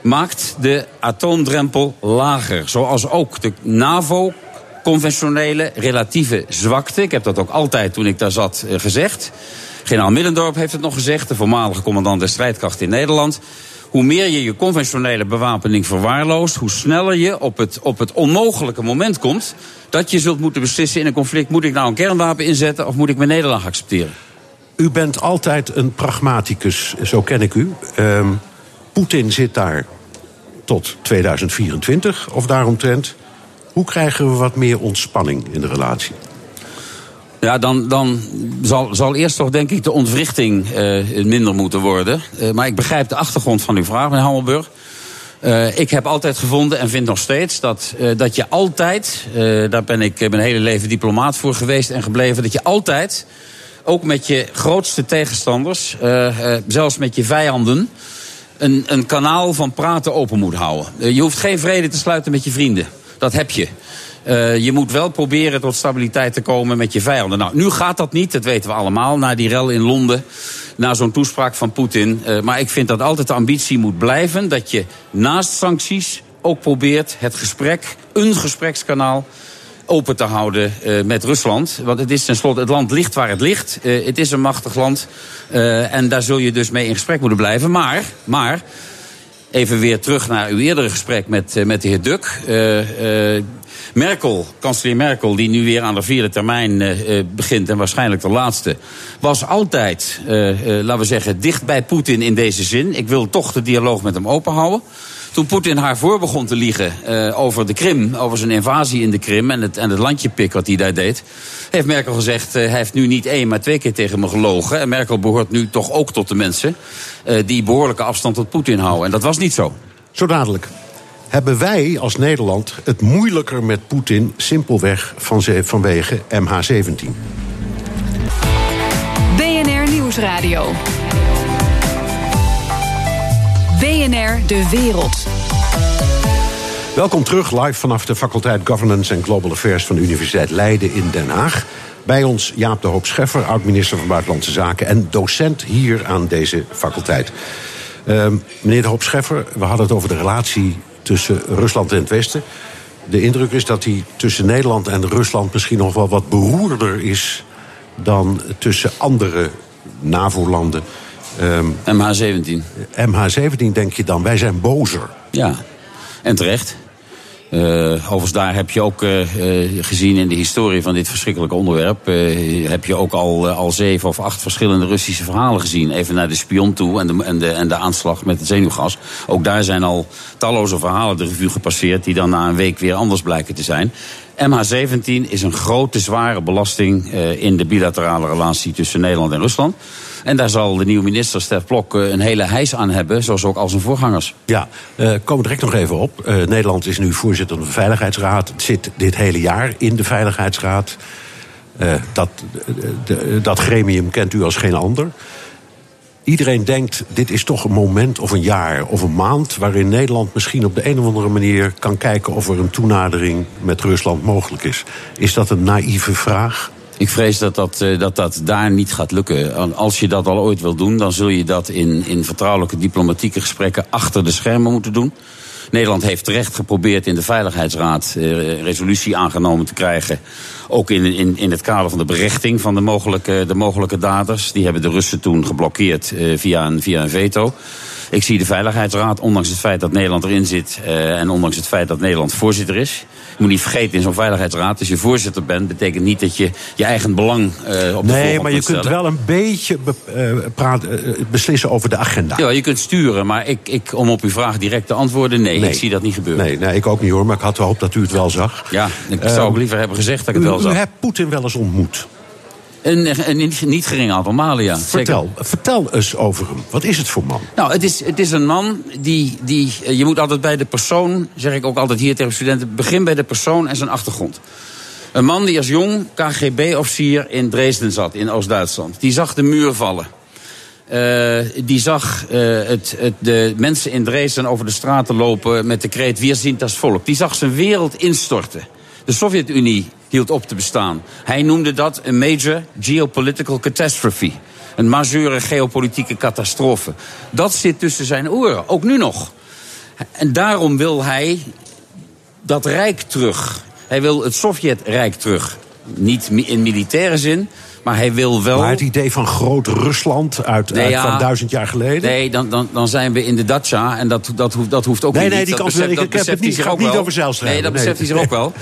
maakt de atoomdrempel lager. Zoals ook de NAVO conventionele relatieve zwakte. Ik heb dat ook altijd toen ik daar zat uh, gezegd. Generaal Middendorp heeft het nog gezegd, de voormalige commandant der strijdkracht in Nederland. Hoe meer je je conventionele bewapening verwaarloost, hoe sneller je op het, op het onmogelijke moment komt dat je zult moeten beslissen in een conflict: moet ik nou een kernwapen inzetten of moet ik mijn nederlaag accepteren? U bent altijd een pragmaticus, zo ken ik u. Um, Poetin zit daar tot 2024 of daaromtrent. Hoe krijgen we wat meer ontspanning in de relatie? Ja, dan, dan zal, zal eerst toch denk ik de ontwrichting uh, minder moeten worden. Uh, maar ik begrijp de achtergrond van uw vraag, meneer Hammelburg. Uh, ik heb altijd gevonden en vind nog steeds dat, dat je altijd, daar ben ik mijn hele leven diplomaat voor geweest en gebleven, dat je altijd, ook met je grootste tegenstanders, zelfs met je vijanden, een, een kanaal van praten open moet houden. je hoeft geen vrede te sluiten met je vrienden. Dat heb je. Uh, je moet wel proberen tot stabiliteit te komen met je vijanden. Nou, nu gaat dat niet, dat weten we allemaal, na die rel in Londen. Na zo'n toespraak van Poetin. Uh, maar ik vind dat altijd de ambitie moet blijven dat je naast sancties ook probeert het gesprek, een gesprekskanaal open te houden uh, met Rusland. Want het is tenslotte, het land ligt waar het ligt. Het is een machtig land. En daar zul je dus mee in gesprek moeten blijven. Maar, maar even weer terug naar uw eerdere gesprek met, met de heer Duk. Merkel, kanselier Merkel, die nu weer aan de vierde termijn uh, begint en waarschijnlijk de laatste, was altijd, uh, uh, laten we zeggen, dicht bij Poetin in deze zin. Ik wil toch de dialoog met hem openhouden. Toen Poetin haar voor begon te liegen over de Krim, over zijn invasie in de Krim en het, en het landjepik wat hij daar deed, heeft Merkel gezegd: hij heeft nu niet één, maar twee keer tegen me gelogen. En Merkel behoort nu toch ook tot de mensen die behoorlijke afstand tot Poetin houden. En dat was niet zo. Zo dadelijk hebben wij als Nederland het moeilijker met Poetin simpelweg van vanwege MH17. BNR Nieuwsradio. BNR De Wereld. Welkom terug, live vanaf de faculteit Governance and Global Affairs van de Universiteit Leiden in Den Haag. Bij ons Jaap de Hoop Scheffer, oud-minister van Buitenlandse Zaken en docent hier aan deze faculteit. Uh, meneer de Hoop Scheffer, we hadden het over de relatie tussen Rusland en het Westen. De indruk is dat die tussen Nederland en Rusland misschien nog wel wat beroerder is dan tussen andere NAVO-landen. Um, MH17. MH17 denk je dan, wij zijn bozer. Ja, en terecht. Uh, overigens, daar heb je ook uh, gezien in de historie van dit verschrikkelijke onderwerp. Heb je ook al, al zeven of acht verschillende Russische verhalen gezien. Even naar de spion toe en de, en de, en de aanslag met het zenuwgas. Ook daar zijn al talloze verhalen de revue gepasseerd. die dan na een week weer anders blijken te zijn. MH17 is een grote, zware belasting in de bilaterale relatie tussen Nederland en Rusland. En daar zal de nieuwe minister Stef Blok een hele hijs aan hebben, zoals ook al zijn voorgangers. Ja, uh, komen direct nog even op. Uh, Nederland is nu voorzitter van de Veiligheidsraad. Het zit dit hele jaar in de Veiligheidsraad. Dat, de, dat gremium kent u als geen ander. Iedereen denkt, dit is toch een moment of een jaar of een maand... waarin Nederland misschien op de een of andere manier kan kijken... of er een toenadering met Rusland mogelijk is. Is dat een naïeve vraag? Ik vrees dat dat, eh, dat dat daar niet gaat lukken. Als je dat al ooit wil doen, dan zul je dat in, in vertrouwelijke diplomatieke gesprekken achter de schermen moeten doen. Nederland heeft terecht geprobeerd in de Veiligheidsraad eh, resolutie aangenomen te krijgen. Ook in, in, in het kader van de berechting van de mogelijke, de mogelijke daders. Die hebben de Russen toen geblokkeerd eh, via, een, via een veto. Ik zie de Veiligheidsraad, ondanks het feit dat Nederland erin zit uh, en ondanks het feit dat Nederland voorzitter is. Je moet niet vergeten, in zo'n Veiligheidsraad, als je voorzitter bent, betekent niet dat je je eigen belang uh, op de Nee, maar je kunt wel een beetje be uh, praten, beslissen over de agenda. Ja, je kunt sturen, maar ik, ik, om op uw vraag direct te antwoorden, nee, nee. ik zie dat niet gebeuren. Nee, nee, ik ook niet hoor, maar ik had gehoopt dat u het wel zag. Ja, ik zou ook liever hebben gezegd dat ik het u, wel zag. U hebt Poetin wel eens ontmoet. Een, een, niet gering aantal malen, ja. Vertel, vertel eens over hem. Wat is het voor man? Nou, het is, het is een man die, die... Je moet altijd bij de persoon, zeg ik ook altijd hier tegen studenten... begin bij de persoon en zijn achtergrond. Een man die als jong KGB-officier in Dresden zat, in Oost-Duitsland. Die zag de muur vallen. Uh, die zag uh, het, het, de mensen in Dresden over de straten lopen met de kreet... Wir sind das volk. Die zag zijn wereld instorten. De Sovjet-Unie hield op te bestaan. Hij noemde dat een major geopolitical catastrophe. Een majeure geopolitieke catastrofe. Dat zit tussen zijn oren, ook nu nog. En daarom wil hij dat rijk terug. Hij wil het Sovjetrijk terug. Niet in militaire zin, maar hij wil wel. Maar het idee van groot Rusland uit, Nee, uit ja. van duizend jaar geleden? Nee, dan, dan, dan zijn we in de Dacia en dat, dat, hoeft, dat hoeft ook Nee, niet. nee, die beseft- wil ik- ik heb het niet- gaat over Zijlstra Nee, dat beseft hij zich ook (laughs) wel.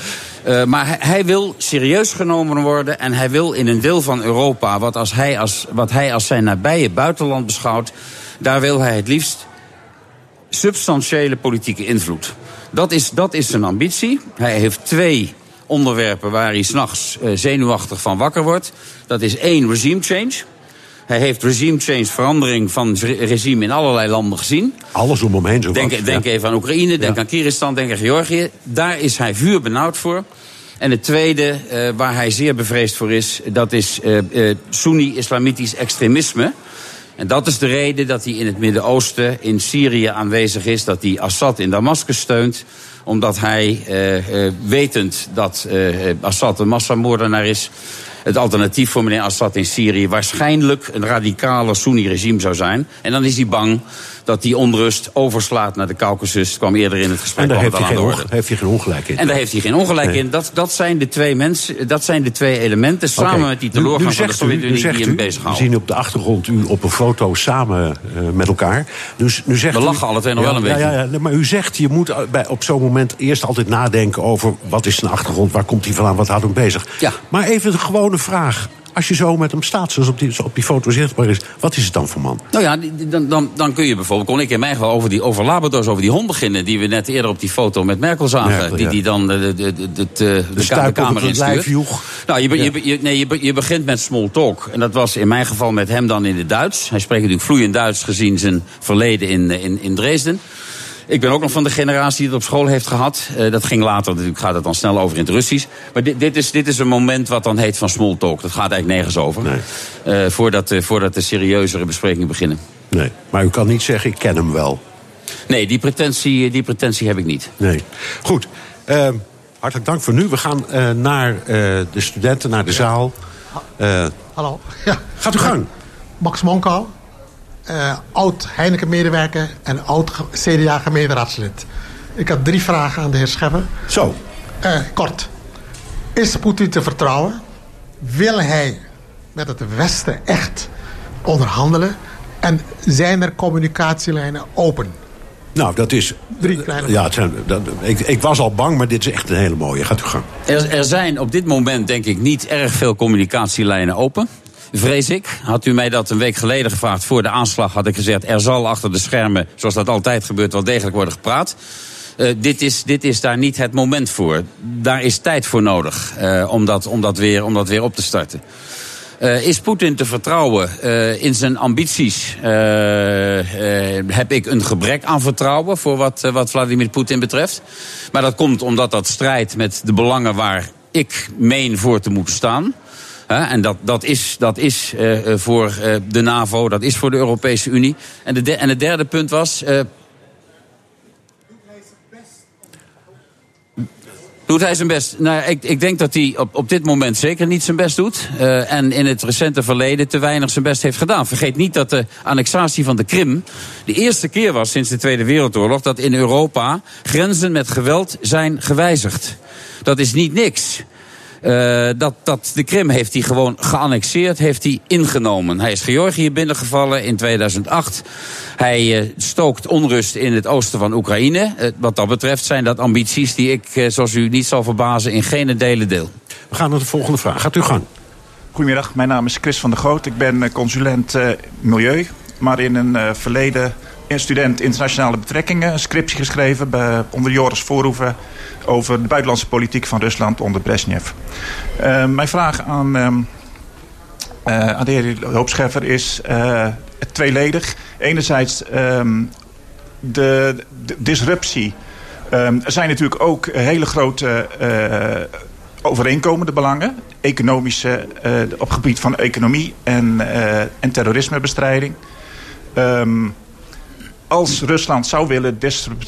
Eh, maar hij, hij wil serieus genomen worden en hij wil in een deel van Europa... Wat, als hij als, wat hij als zijn nabije buitenland beschouwt... daar wil hij het liefst substantiële politieke invloed. Dat is, dat is zijn ambitie. Hij heeft twee onderwerpen waar hij s'nachts uh, zenuwachtig van wakker wordt. Dat is één, regime change. Hij heeft regime change, verandering van regime in allerlei landen gezien. Alles om hem heen zo Denk, wat, denk ja. even aan Oekraïne, denk Ja. aan Kyrgyzstan, denk aan Georgië. Daar is hij vuur benauwd voor. En het tweede, eh, waar hij zeer bevreesd voor is, dat is eh eh, Soeni-islamitisch extremisme. En dat is de reden dat hij in het Midden-Oosten, in Syrië aanwezig is, dat hij Assad in Damascus steunt omdat hij, eh, eh, wetend dat eh, eh, Assad een massamoordenaar is... het alternatief voor meneer Assad in Syrië... waarschijnlijk een radicale Soeni-regime zou zijn. En dan is hij bang dat die onrust overslaat naar de Caucasus. Het kwam eerder in het gesprek En daar heeft hij, aan de onge- orde. heeft hij geen ongelijk in. En daar heeft hij geen ongelijk Nee. in. Dat, dat zijn de twee mensen, dat zijn de twee elementen... samen met die teleurgang van de u- Sovjet-Unie die hem u, We zien op de achtergrond u op een foto samen eh, met elkaar. Dus, nu zegt We u- lachen alle twee nog Ja, wel een ja, beetje. Ja, maar u zegt, je moet bij, op zo'n moment eerst altijd nadenken over... wat is zijn achtergrond, waar komt hij vandaan, wat houdt hem bezig. Ja. Maar even vraag. Als je zo met hem staat, zoals op die, op die foto zichtbaar is... wat is het dan voor man? Nou ja, dan, dan, dan kun je bijvoorbeeld, kon ik in mijn geval over die over Labradors, over die hond beginnen, die we net eerder op die foto met Merkel zagen, Merkel, die, ja. die dan de, de, de, de, de, de, de kamer instuurt. Nou, je, Ja. je, nee, je begint met small talk. En dat was in mijn geval met hem dan in het Duits. Hij spreekt natuurlijk vloeiend Duits gezien zijn verleden in, eh, in, in Dresden. Ik ben ook nog van de generatie die het op school heeft gehad. Eh, dat ging later, natuurlijk gaat het dan snel over in het Russisch. Maar dit, dit, is, dit is een moment wat dan heet van small talk. Dat gaat eigenlijk nergens over. Nee. Eh, voordat, eh, voordat de serieuzere besprekingen beginnen. Nee, maar u kan niet zeggen, ik ken hem wel. Nee, die pretentie, die pretentie heb ik niet. Nee. Goed. eh, hartelijk dank voor nu. We gaan eh, naar eh, de studenten, naar de zaal. Eh, Hallo. (laughs) Ja. gaat u gang. Max Monkal, eh, oud Heineken-medewerker en oud ge- CDA-gemeenteraadslid. Ik had drie vragen aan de heer Scheffer. Zo. Eh, kort. Is Poetin te vertrouwen? Wil hij met het Westen echt onderhandelen? En zijn er communicatielijnen open? Nou, dat is... Drie kleine Ja, het zijn, dat, ik, ik was al bang, maar dit is echt een hele mooie. Gaat u gang. Er, er zijn op dit moment denk ik niet erg veel communicatielijnen open. Vrees ik. Had u mij dat een week geleden gevraagd voor de aanslag, had ik gezegd: er zal achter de schermen, zoals dat altijd gebeurt, wel degelijk worden gepraat. Eh, dit, is, dit is daar niet het moment voor. Daar is tijd voor nodig eh, om, dat, om, dat weer, om dat weer op te starten. Eh, is Poetin te vertrouwen in zijn ambities? heb ik een gebrek aan vertrouwen voor wat, wat Vladimir Poetin betreft. Maar dat komt omdat dat strijdt met de belangen waar ik meen voor te moeten staan. En dat, dat is, dat is uh, voor uh, de NAVO, dat is voor de Europese Unie. En, de en het derde punt was. Doet hij zijn best? Nou, ik, ik denk dat hij op, op dit moment zeker niet zijn best doet. En in het recente verleden te weinig zijn best heeft gedaan. Vergeet niet dat de annexatie van de Krim de eerste keer was sinds de Tweede Wereldoorlog dat in Europa grenzen met geweld zijn gewijzigd. Dat is niet niks. Uh, dat, dat de Krim heeft hij gewoon geannexeerd, heeft hij ingenomen. Hij is Georgië binnengevallen in 2008. Hij uh, stookt onrust in het oosten van Oekraïne. Uh, wat dat betreft zijn dat ambities die ik, zoals u niet zal verbazen, in geen delen deel. We gaan naar de volgende vraag. Gaat u gang. Goedemiddag, mijn naam is Chris van der Groot. Ik ben consulent milieu, maar in een verleden student internationale betrekkingen. Een scriptie geschreven onder Joris Voorhoeven over de buitenlandse politiek van Rusland onder Brezhnev. Uh, mijn vraag aan, uh, aan de heer Hoopscheffer is tweeledig. Enerzijds ehm, de, disruptie. Ehm, er zijn natuurlijk ook hele grote overeenkomende belangen. Economische, op gebied van economie en, en terrorismebestrijding. Als Rusland zou willen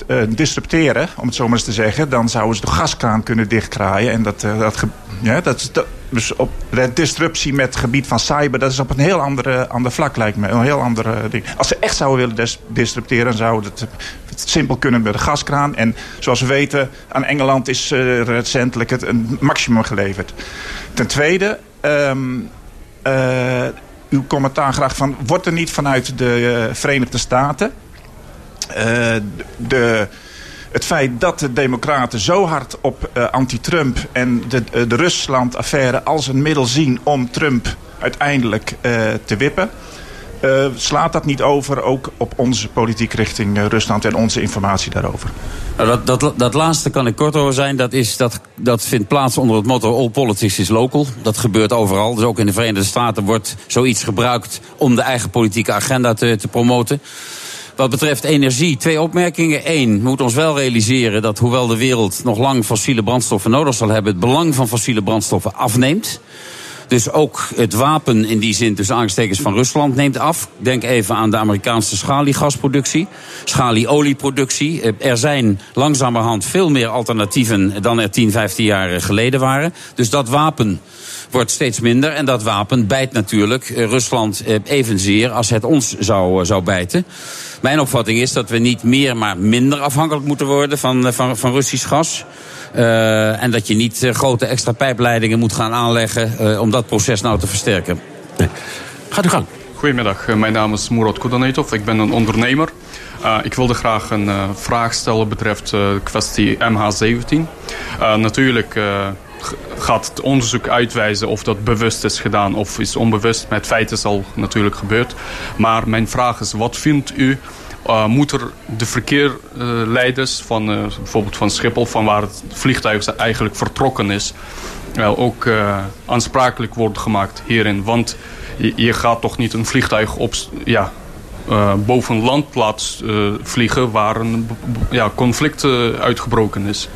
uh, disrupteren, om het zo maar eens te zeggen... dan zouden ze de gaskraan kunnen dichtkraaien. En dat, uh, dat, ja, dat, dus op de disruptie met het gebied van cyber... dat is op een heel andere, ander vlak, lijkt me. Een heel andere ding. Als ze echt zouden willen dis disrupteren... dan zou het, simpel kunnen met de gaskraan. En zoals we weten, aan Engeland is uh, recentelijk het een maximum geleverd. Ten tweede... Um, uw commentaar graag van... wordt er niet vanuit de Verenigde Staten de, het feit dat de democraten zo hard op uh, anti-Trump en de, uh, de Rusland-affaire als een middel zien om Trump uiteindelijk te wippen. slaat dat niet over ook op onze politiek richting Rusland en onze informatie daarover? Nou, dat, dat, dat laatste kan ik kort over zijn. Dat, is, dat, dat vindt plaats onder het motto All Politics is Local. Dat gebeurt overal. Dus ook in de Verenigde Staten wordt zoiets gebruikt om de eigen politieke agenda te, te promoten. Wat betreft energie, twee opmerkingen. Eén, we moeten ons wel realiseren dat hoewel de wereld nog lang fossiele brandstoffen nodig zal hebben, het belang van fossiele brandstoffen afneemt. Dus ook het wapen in die zin tussen aanstekens van Rusland neemt af. Denk even aan de Amerikaanse schaliegasproductie, schalieolieproductie. Eh, er zijn langzamerhand veel meer alternatieven dan er 10, 15 jaar geleden waren. Dus dat wapen wordt steeds minder. En dat wapen bijt natuurlijk eh, Rusland eh, evenzeer als het ons zou, zou bijten. Mijn opvatting is dat we niet meer, maar minder afhankelijk moeten worden van, van, van Russisch gas. Uh, en dat je niet uh, grote extra pijpleidingen moet gaan aanleggen uh, om dat proces nou te versterken. Nee. Gaat u gang. Goedemiddag, mijn naam is Murat Kudanetov. Ik ben een ondernemer. ik wilde graag een vraag stellen betreft de kwestie MH17. natuurlijk gaat het onderzoek uitwijzen of dat bewust is gedaan of is onbewust. Met feiten is al natuurlijk gebeurd. Maar mijn vraag is, wat vindt u... Uh, moet er de verkeerleiders van uh, bijvoorbeeld van Schiphol... van waar het vliegtuig eigenlijk vertrokken is... Ook aansprakelijk worden gemaakt hierin. Want je, je, gaat toch niet een vliegtuig op, ja, boven landplaats vliegen... waar een ja, conflict uitgebroken is.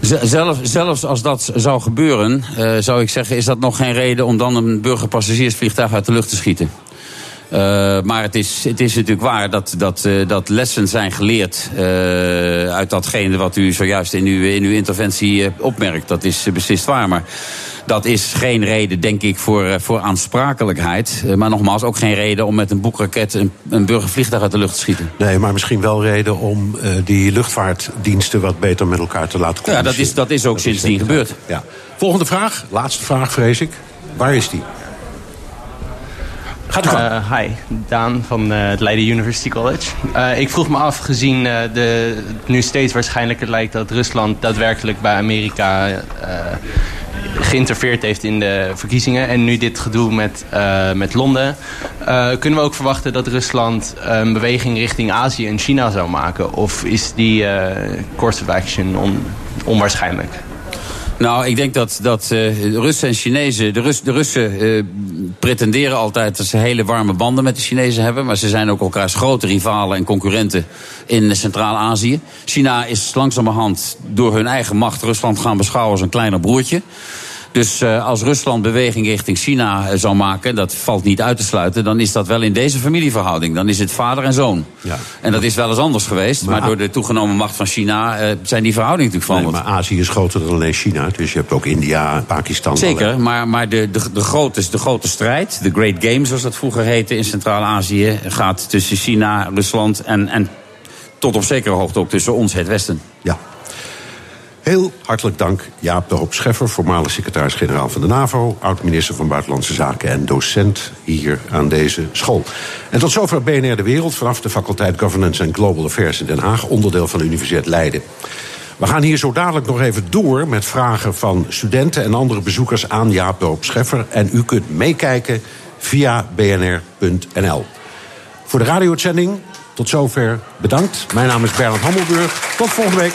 Zelf, zelfs als dat zou gebeuren, uh, zou ik zeggen, is dat nog geen reden om dan een burgerpassagiersvliegtuig uit de lucht te schieten. Uh, maar het is, het is natuurlijk waar dat, dat, uh, dat lessen zijn geleerd uit datgene wat u zojuist in uw, in uw interventie opmerkt. Dat is beslist waar. Maar dat is geen reden, denk ik, voor, eh, voor aansprakelijkheid. Eh, maar nogmaals, ook geen reden om met een boekraket een, een burgervliegtuig uit de lucht te schieten. Nee, maar misschien wel reden om die luchtvaartdiensten wat beter met elkaar te laten komen. Ja, dat is, dat is ook sindsdien gebeurd. Ja. Volgende vraag, laatste vraag vrees ik. Waar is die? Gaat u uh, hi, Daan van uh, het Leiden University College. Uh, ik vroeg me af, gezien de, nu steeds waarschijnlijker lijkt dat Rusland daadwerkelijk bij Amerika geïnterfereerd heeft in de verkiezingen. En nu dit gedoe met, met Londen. Kunnen we ook verwachten dat Rusland een beweging richting Azië en China zou maken? Of is die uh, course of action on, onwaarschijnlijk? Nou, ik denk dat, dat uh, Russen en Chinezen... De, Rus, de Russen uh, pretenderen altijd dat ze hele warme banden met de Chinezen hebben... maar ze zijn ook elkaars grote rivalen en concurrenten in Centraal-Azië. China is langzamerhand door hun eigen macht Rusland gaan beschouwen als een kleiner broertje. Dus uh, als Rusland beweging richting China zou maken, dat valt niet uit te sluiten, dan is dat wel in deze familieverhouding. Dan is het vader en zoon. Ja. En dat is wel eens anders geweest, maar, maar door de toegenomen macht van China uh, zijn die verhoudingen natuurlijk veranderd. Nee, maar Azië is groter dan alleen China, dus je hebt ook India, Pakistan. Zeker, maar, maar de, de, de, grote, de grote strijd, de Great Game zoals dat vroeger heette in Centraal-Azië, gaat tussen China, Rusland en, en tot op zekere hoogte ook tussen ons, het Westen. Ja. Heel hartelijk dank Jaap de Hoop Scheffer, voormalig secretaris-generaal van de NAVO, oud-minister van Buitenlandse Zaken en docent hier aan deze school. En tot zover BNR De Wereld vanaf de faculteit Governance and Global Affairs in Den Haag, onderdeel van de Universiteit Leiden. We gaan hier zo dadelijk nog even door met vragen van studenten en andere bezoekers aan Jaap de Hoop Scheffer. En u kunt meekijken via bnr.nl. Voor de radio-uitzending tot zover bedankt. Mijn naam is Bernard Hammelburg. Tot volgende week.